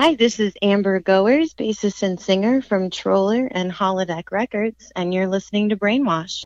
Hi, this is Amber Goers, bassist and singer from Troller and Holodeck Records, and you're listening to Brainwashed.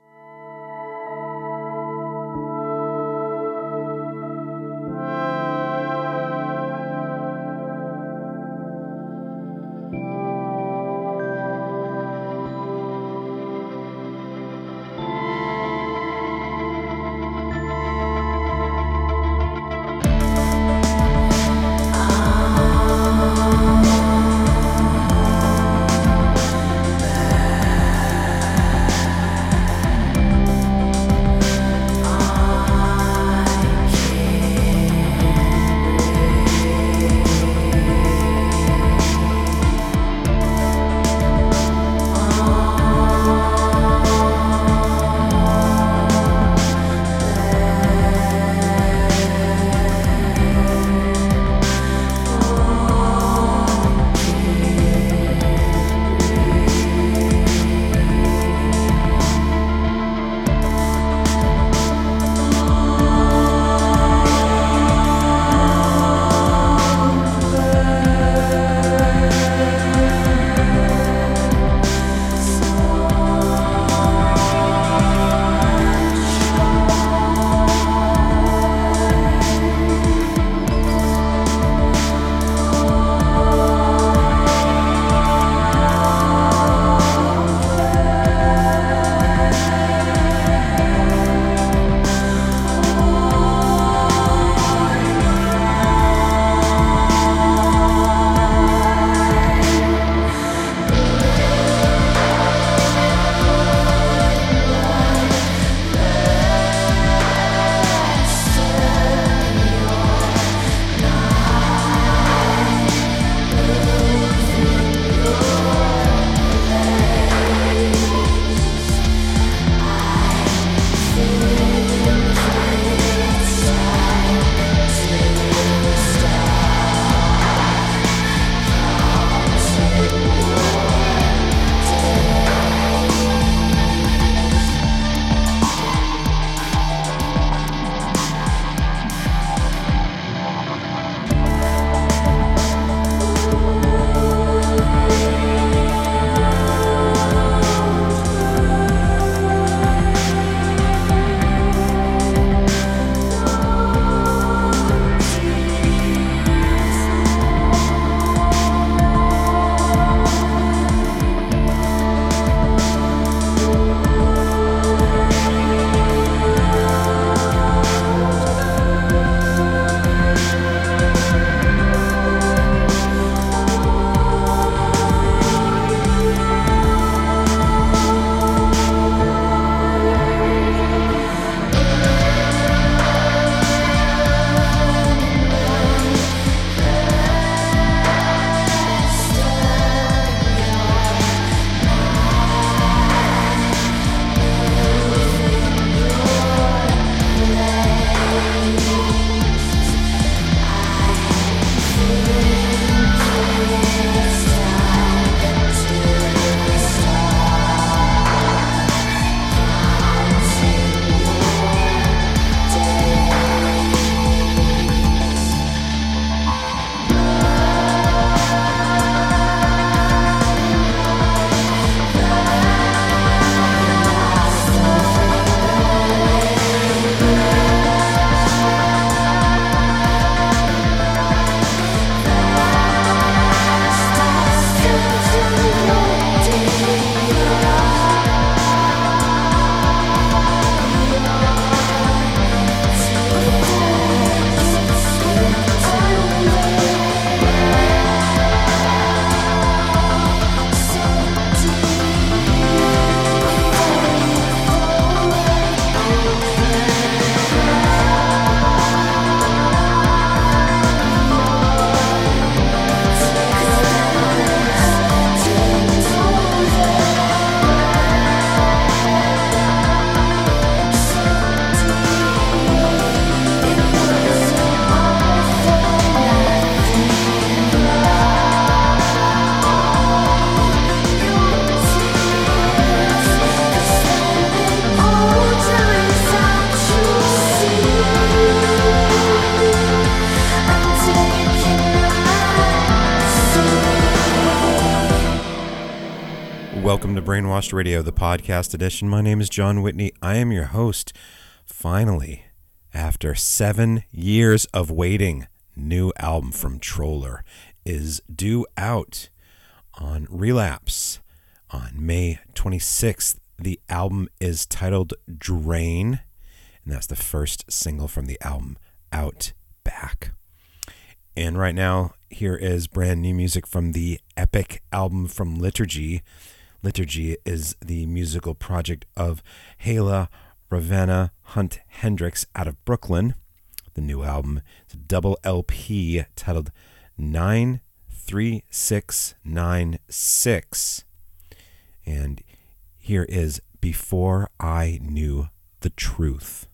Radio, the podcast edition. My name is Jon Whitney. I am your host. Finally, after seven years of waiting, new album from Troller is due out on Relapse on May 26th. The album is titled Drain, and that's the first single from the album, Out Back. And right now, here is brand new music from the epic album from Liturgy. Liturgy is the musical project of Hala Ravenna Hunt Hendricks out of Brooklyn. The new album is a double LP titled 93696. And here is Before I Knew the Truth.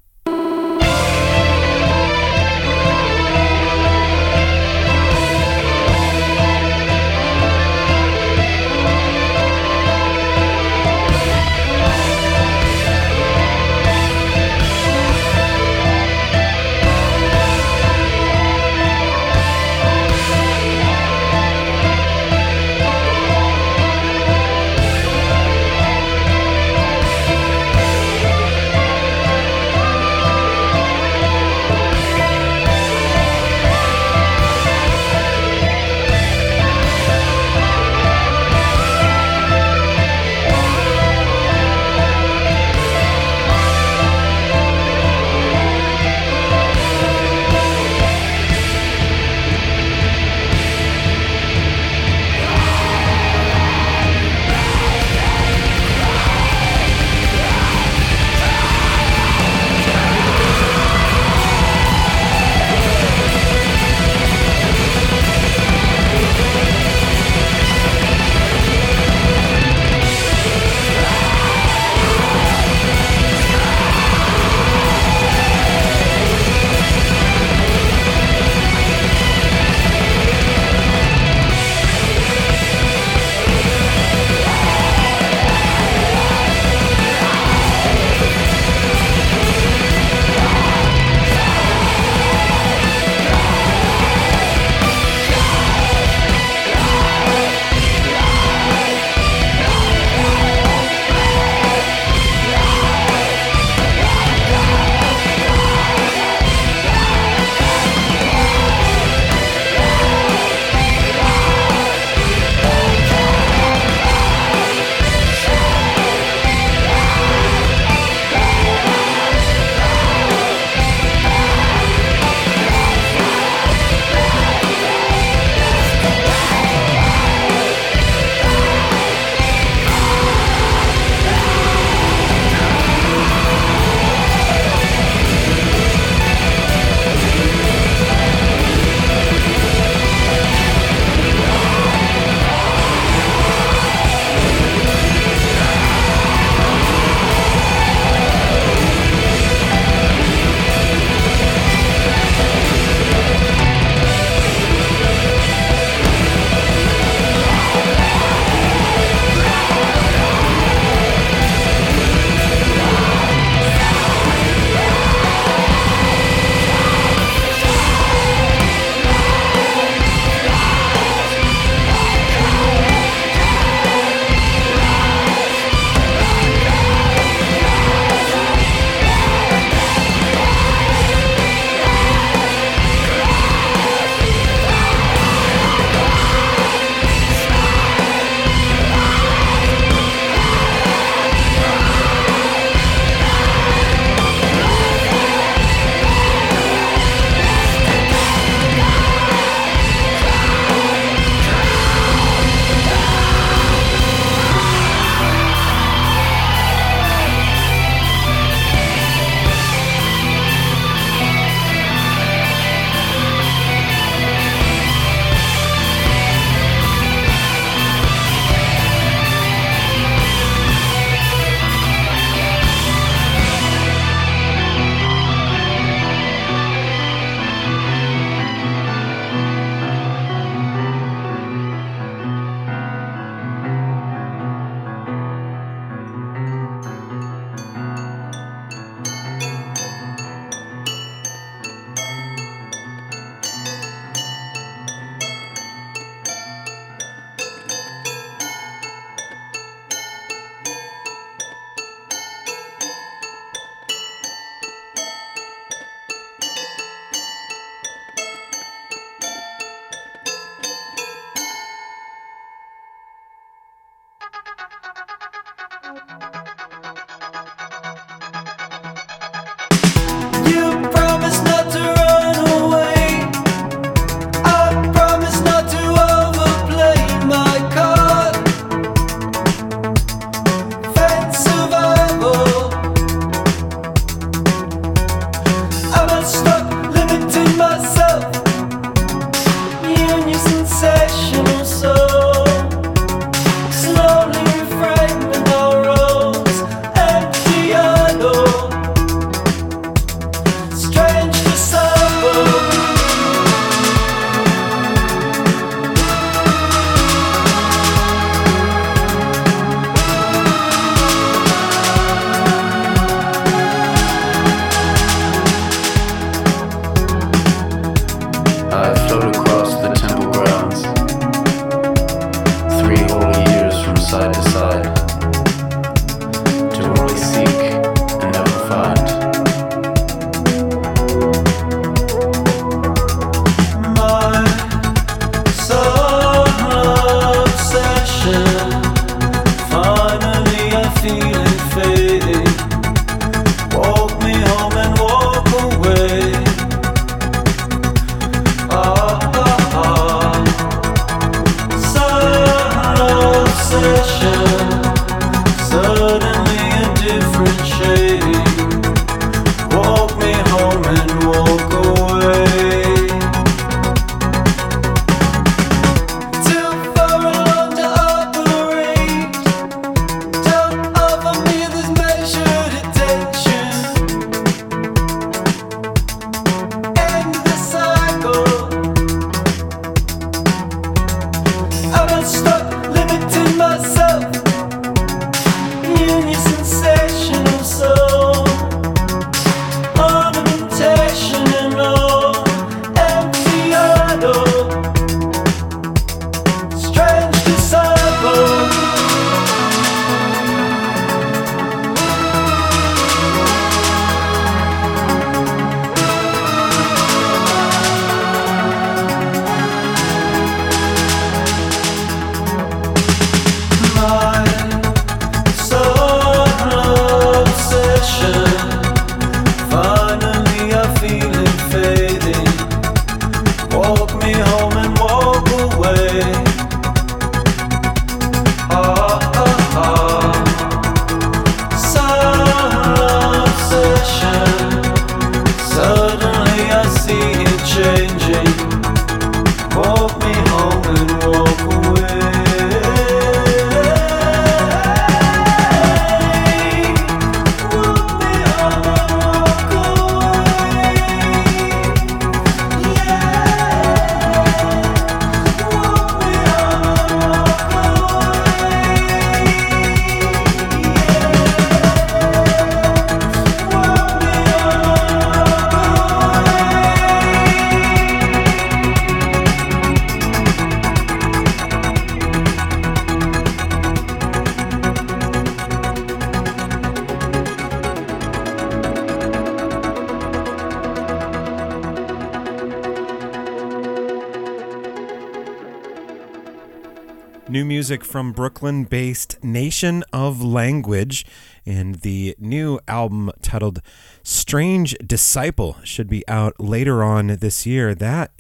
Music from Brooklyn based Nation of Language. And the new album titled Strange Disciple should be out later on this year. That,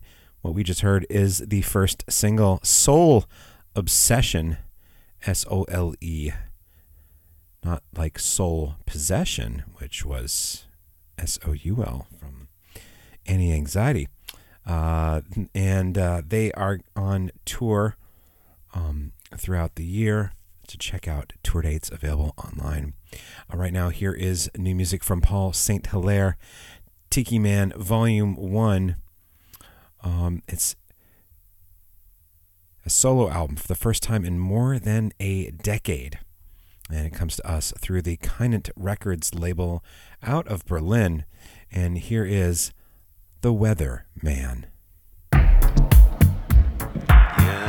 what we just heard, is the first single, Sole Obsession, S O L E. Not like Soul Possession, which was S O U L from Anti Anxiety. Uh, and uh, they are on tour um, throughout the year to check out tour dates available online. Uh, right now, here is new music from Paul St. Hilaire, Tikiman Volume 1. Um, it's a solo album for the first time in more than a decade. And it comes to us through the Kynant Records label out of Berlin. And here is The Weather Man. Weatherman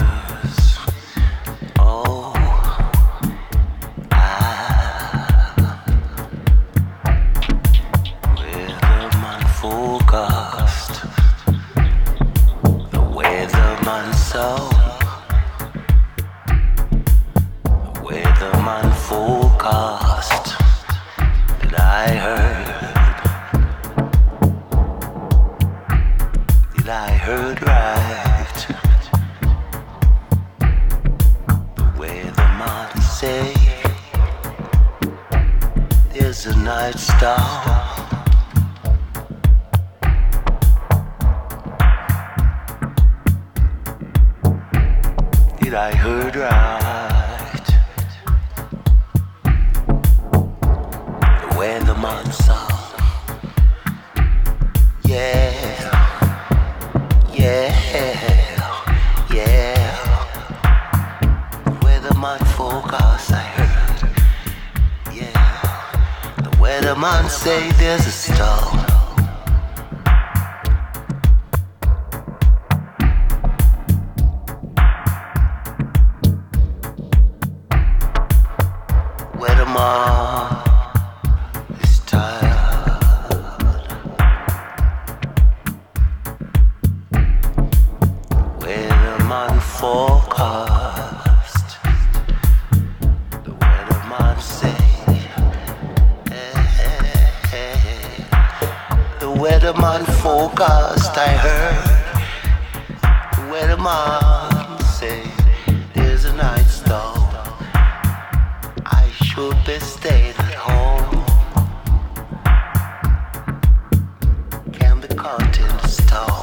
caught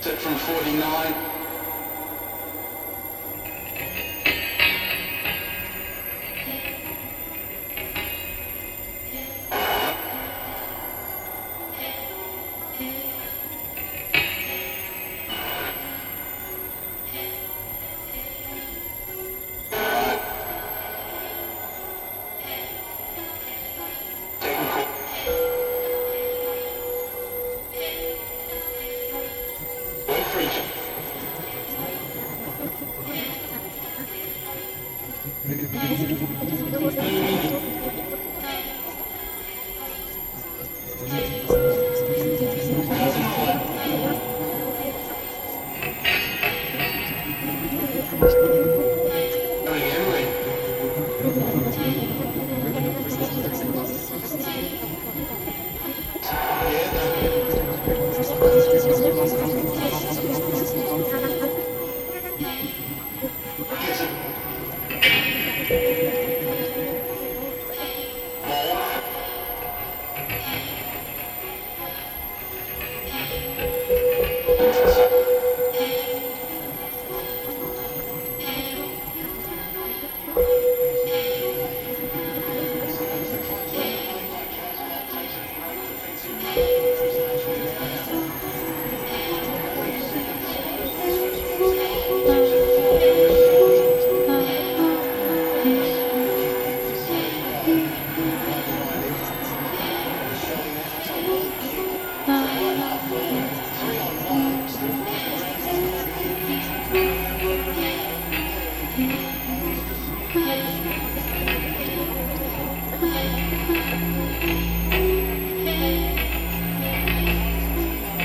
Set from 49.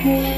hey.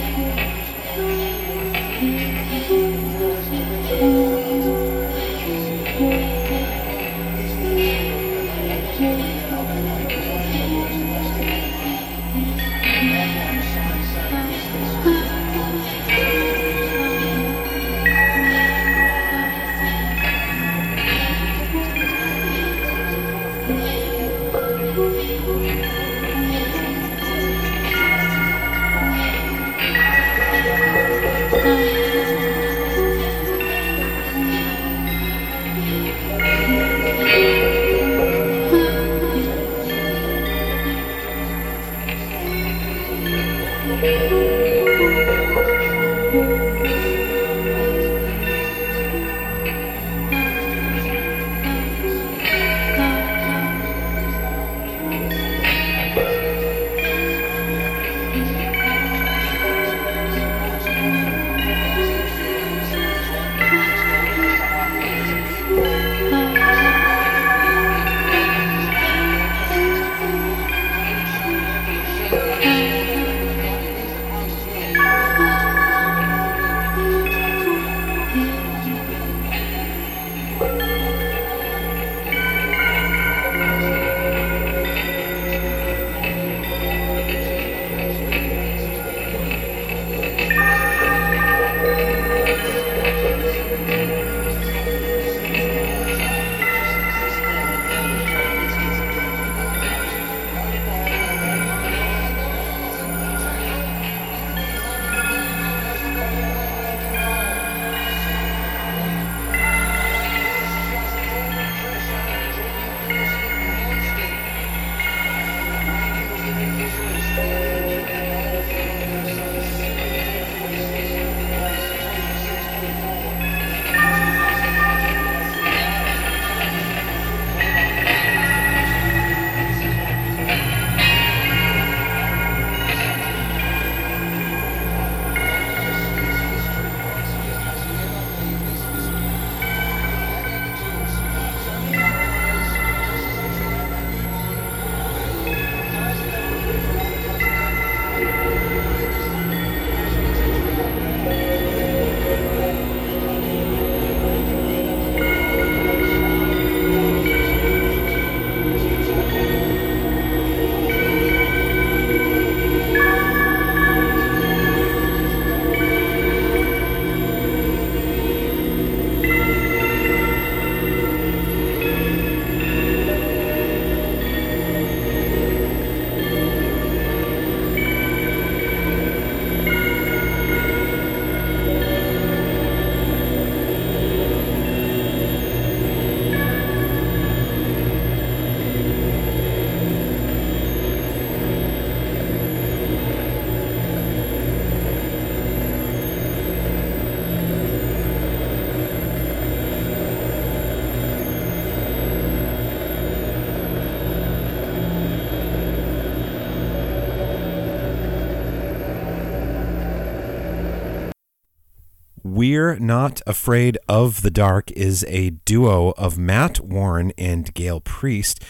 We're Not Afraid of the Dark is a duo of Matt Warren and Gail Priest.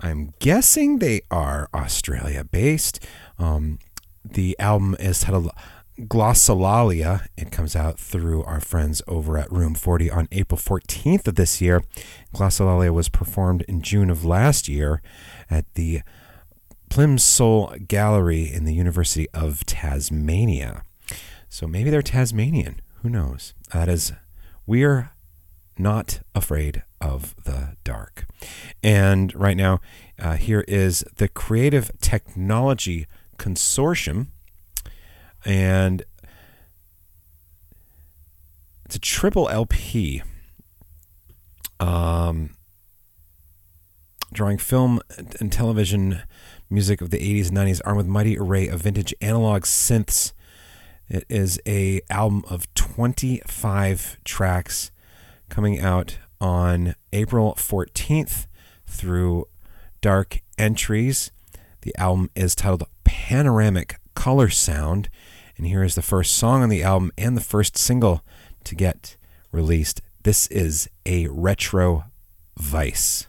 I'm guessing they are Australia based. Um, the album is titled Glossolalia. It comes out through our friends over at Room 40 on April 14th of this year. Glossolalia was performed in June of last year at the Plimsoll Gallery in the University of Tasmania. So maybe they're Tasmanian. Who knows? That is, we're not afraid of the dark. And right now, uh, here is the Creative Technology Consortium and it's a triple LP. Um, drawing film and television music of the 80s and 90s, armed with mighty array of vintage analog synths. It is a album of 25 tracks coming out on April 14th through Dark Entries. The album is titled Panoramic Colorsound and here is the first song on the album and the first single to get released. This is a retro vice.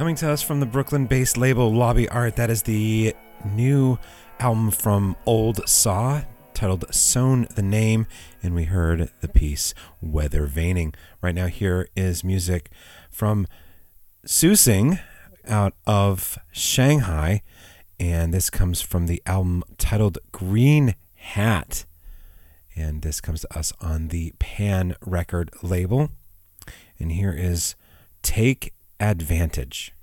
Coming to us from the Brooklyn based label Lobby Art, that is the new album from Old Saw titled Sewn the Name, and we heard the piece Weathervaning. Right now, here is music from Tzusing out of Shanghai, and this comes from the album titled Green Hat. And this comes to us on the Pan record label. And here is Take Advantage.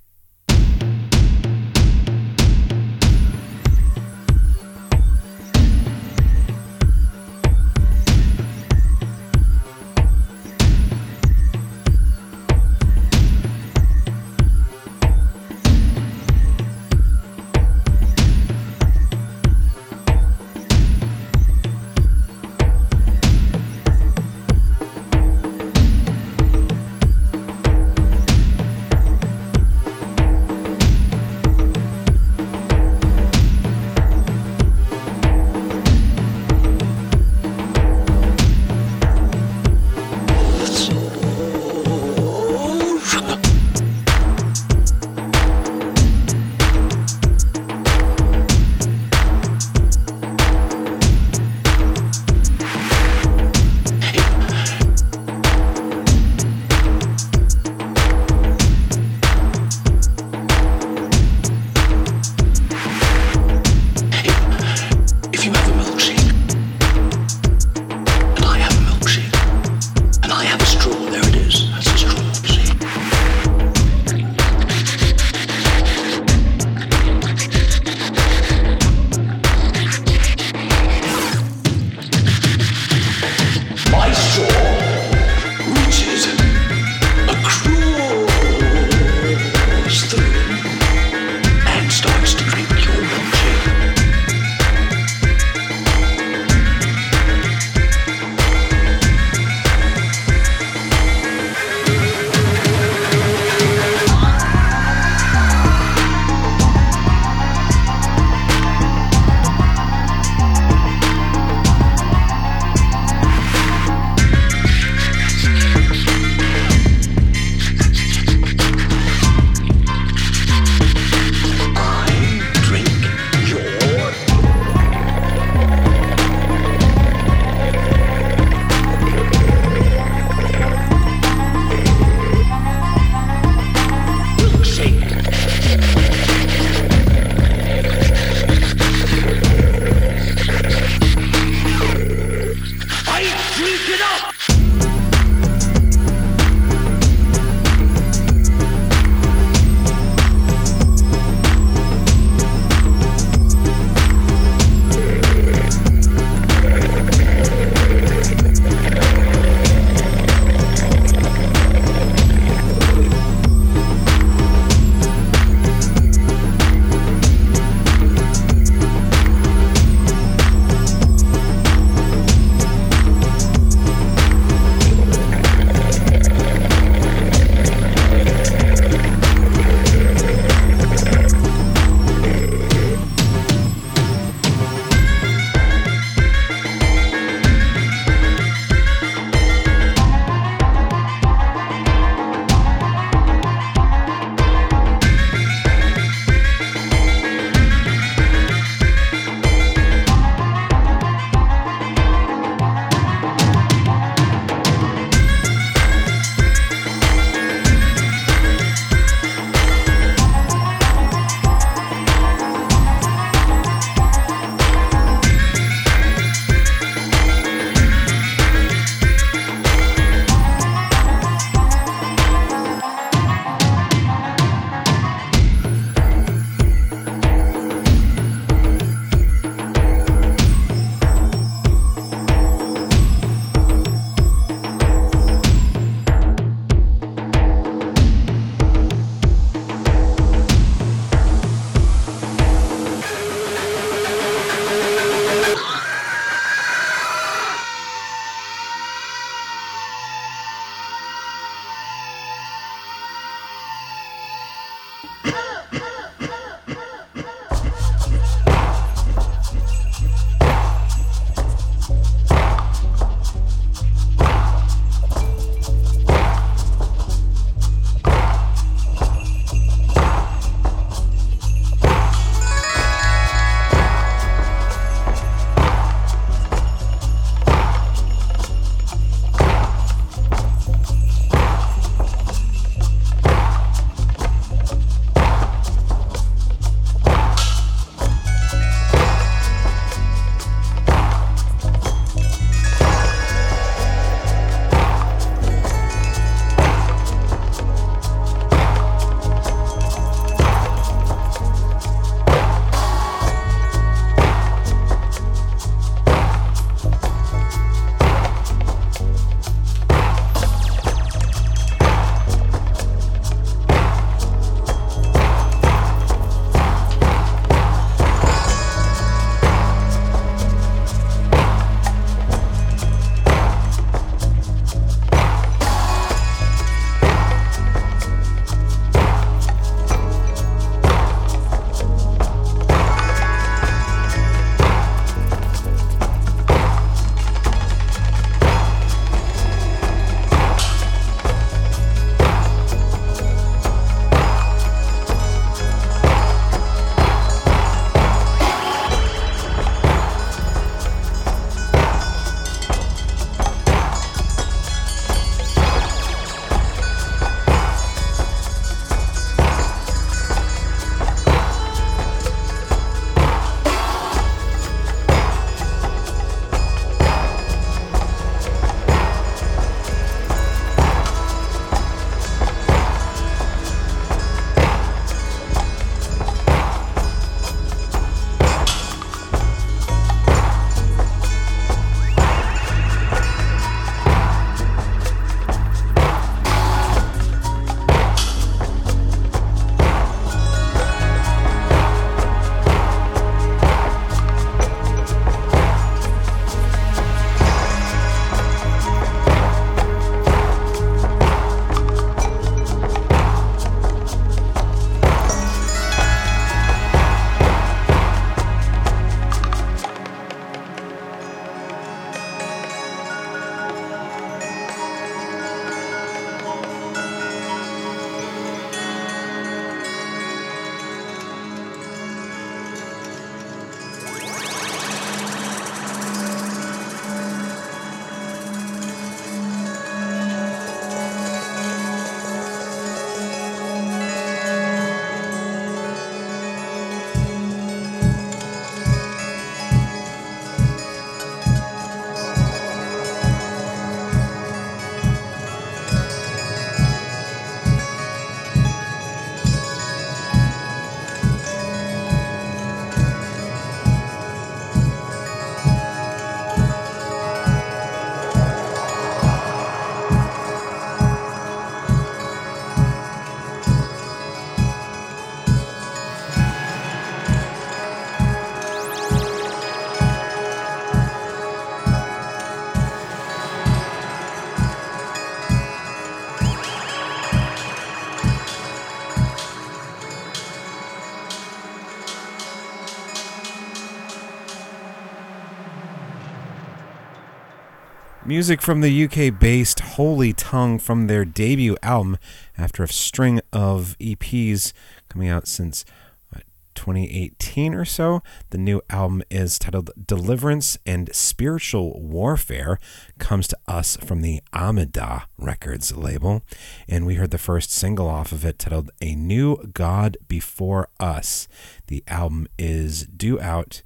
Music from the UK based Holy Tongue from their debut album after a string of EPs coming out since uh, 2018 or so. The new album is titled Deliverance and Spiritual Warfare, comes to us from the Amidah Records label. And we heard the first single off of it titled A New God Before Us. The album is due out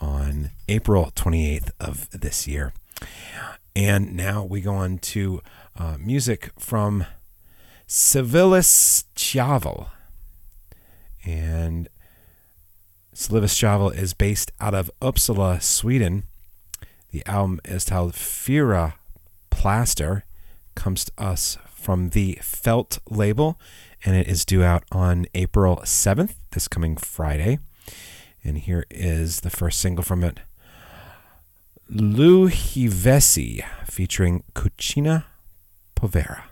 on April 28th of this year. And now we go on to uh, music from Civilis Chavel. And Civilistjavel is based out of Uppsala, Sweden. The album is titled Fyra platser, comes to us from the Felt label, and it is due out on April 7th, this coming Friday. And here is the first single from it Louhivesi featuring Cucina Povera.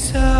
so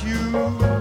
you.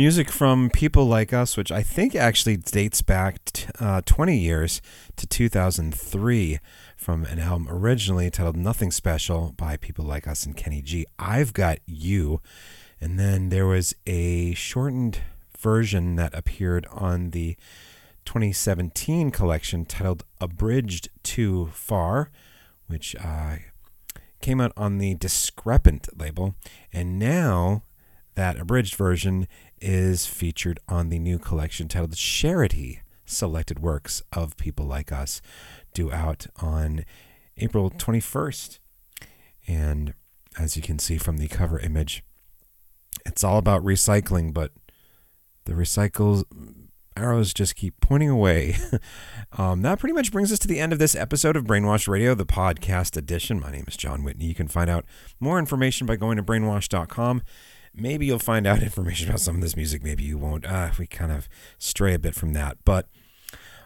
Music from People Like Us, which I think actually dates back t- uh, 20 years to 2003 from an album originally titled Nothing Special by People Like Us and Kenny G. I've Got You. And then there was a shortened version that appeared on the 2017 collection titled Abridged Too Far, which uh, came out on the Discrepant label. And now that abridged version is featured on the new collection titled Sharity Selected Works of People Like Us, due out on April 21st. And as you can see from the cover image, it's all about recycling, but the recycles arrows just keep pointing away. um, that pretty much brings us to the end of this episode of Brainwashed Radio, the podcast edition. My name is Jon Whitney. You can find out more information by going to brainwashed.com. Maybe you'll find out information about some of this music. Maybe you won't. Uh, we kind of stray a bit from that. But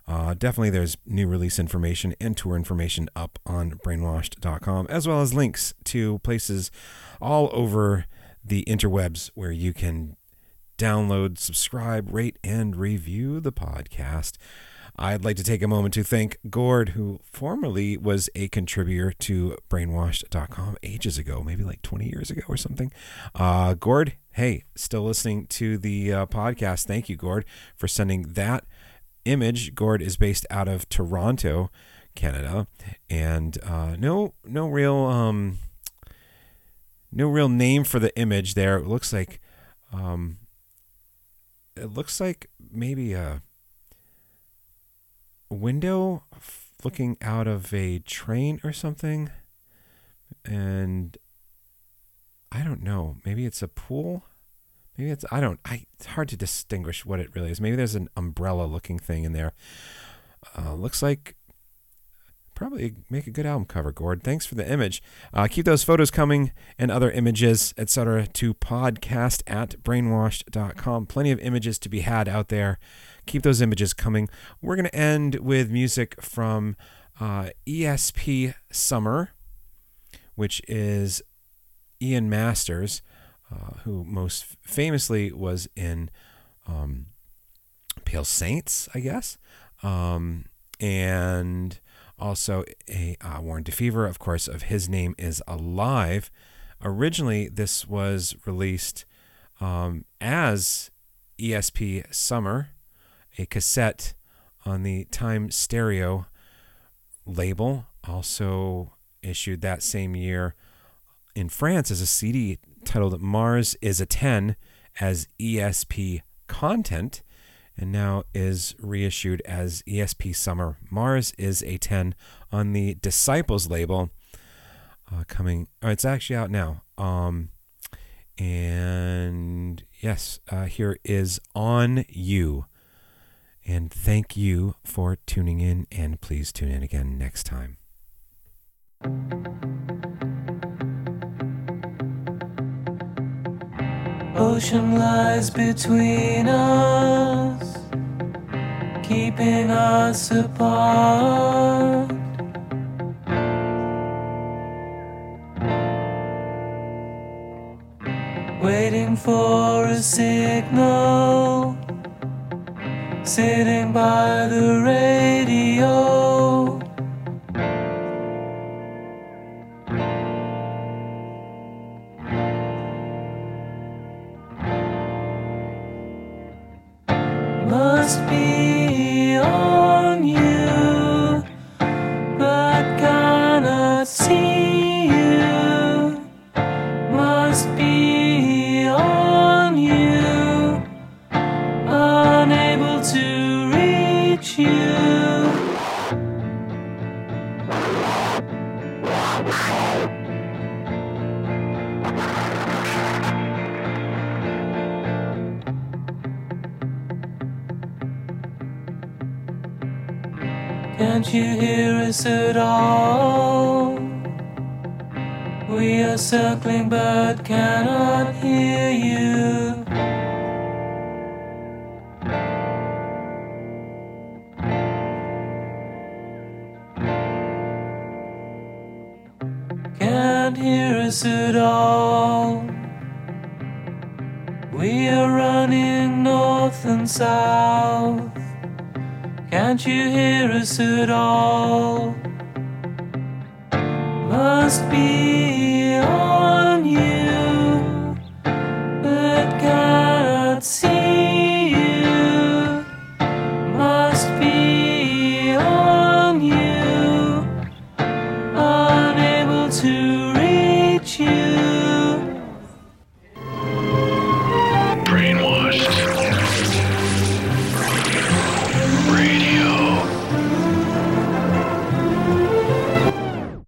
uh, definitely there's new release information and tour information up on brainwashed.com, as well as links to places all over the interwebs where you can download, subscribe, rate, and review the podcast. I'd like to take a moment to thank Gord, who formerly was a contributor to brainwashed.com ages ago, maybe like 20 years ago or something. Uh, Gord, hey, still listening to the uh, podcast. Thank you, Gord, for sending that image. Gord is based out of Toronto, Canada, and uh, no, no real, um, no real name for the image there. It looks like, um, it looks like maybe a window looking out of a train or something. And I don't know. Maybe it's a pool. Maybe it's I don't. I it's hard to distinguish what it really is. Maybe there's an umbrella looking thing in there. Uh, looks like probably make a good album cover, Gord. Thanks for the image. Uh, keep those photos coming and other images, etc., to podcast at brainwashed.com. Plenty of images to be had out there. Keep those images coming. We're going to end with music from uh, ESP Summer, which is Ian Masters, uh, who most famously was in um, Pale Saints, I guess. Um, and also a uh, Warren DeFever, of course, of His Name is Alive. Originally, this was released um, as ESP Summer, a cassette on the Time Stereo label, also issued that same year in France as a CD titled Mars is a 10 as ESP content and now is reissued as ESP Summer. Mars is a 10 on the Disciples label. Uh, coming, oh, it's actually out now. Um, and yes, uh, here is On You. And thank you for tuning in, and please tune in again next time. Ocean lies between us, keeping us apart. Waiting for a signal, sitting by the radio.